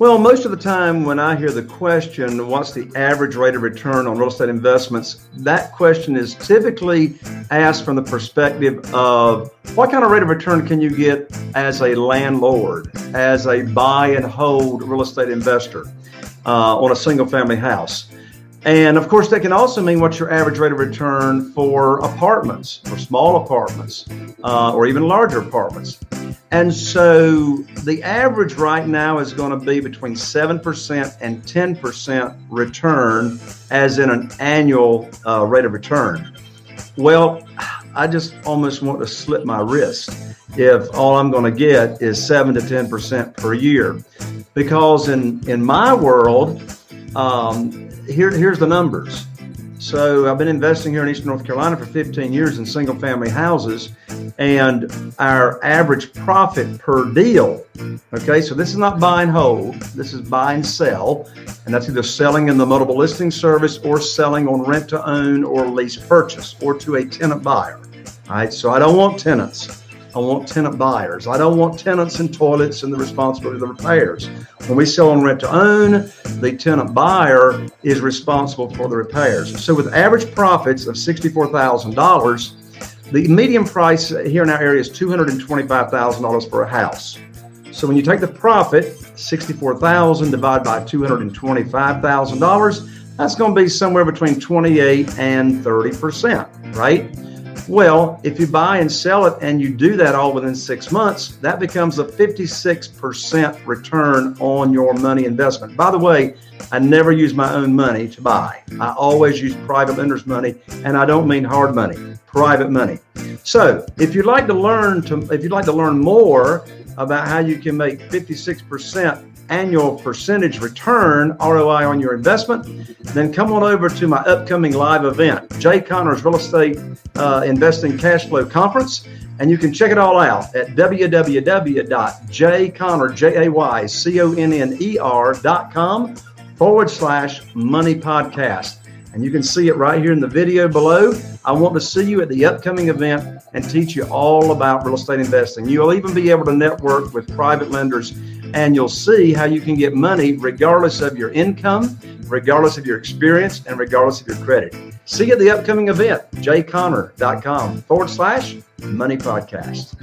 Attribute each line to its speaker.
Speaker 1: Well, most of the time when I hear the question, what's the average rate of return on real estate investments? That question is typically asked from the perspective of what kind of rate of return can you get as a landlord, as a buy and hold real estate investor uh, on a single family house? And of course, that can also mean what's your average rate of return for apartments, for small apartments, uh, or even larger apartments. And so the average right now is going to be between 7% and 10% return, as in an annual uh, rate of return. Well, I just almost want to slip my wrist if all I'm going to get is 7 to 10% per year. Because in, in my world, um, here, here's the numbers. So I've been investing here in Eastern North Carolina for 15 years in single family houses, and our average profit per deal. Okay, so this is not buy and hold, this is buy and sell, and that's either selling in the multiple listing service or selling on rent to own or lease purchase or to a tenant buyer. All right, so I don't want tenants. I want tenant buyers. I don't want tenants and toilets and the responsibility of the repairs. When we sell on rent to own, the tenant buyer is responsible for the repairs. So with average profits of $64,000, the median price here in our area is $225,000 for a house. So when you take the profit, 64,000 divided by $225,000, that's going to be somewhere between 28 and 30%, right? Well, if you buy and sell it and you do that all within six months, that becomes a 56% return on your money investment. By the way, I never use my own money to buy. I always use private lenders' money, and I don't mean hard money, private money. So, if you'd like to learn to, if you'd like to learn more about how you can make 56% annual percentage return ROI on your investment, then come on over to my upcoming live event, Jay Conner's Real Estate uh, Investing Cash Flow Conference. And you can check it all out at www.jayconner.com forward slash money podcast. And you can see it right here in the video below. I want to see you at the upcoming event and teach you all about real estate investing. You'll even be able to network with private lenders and you'll see how you can get money regardless of your income, regardless of your experience, and regardless of your credit. See you at the upcoming event, jayconner.com forward slash money podcast.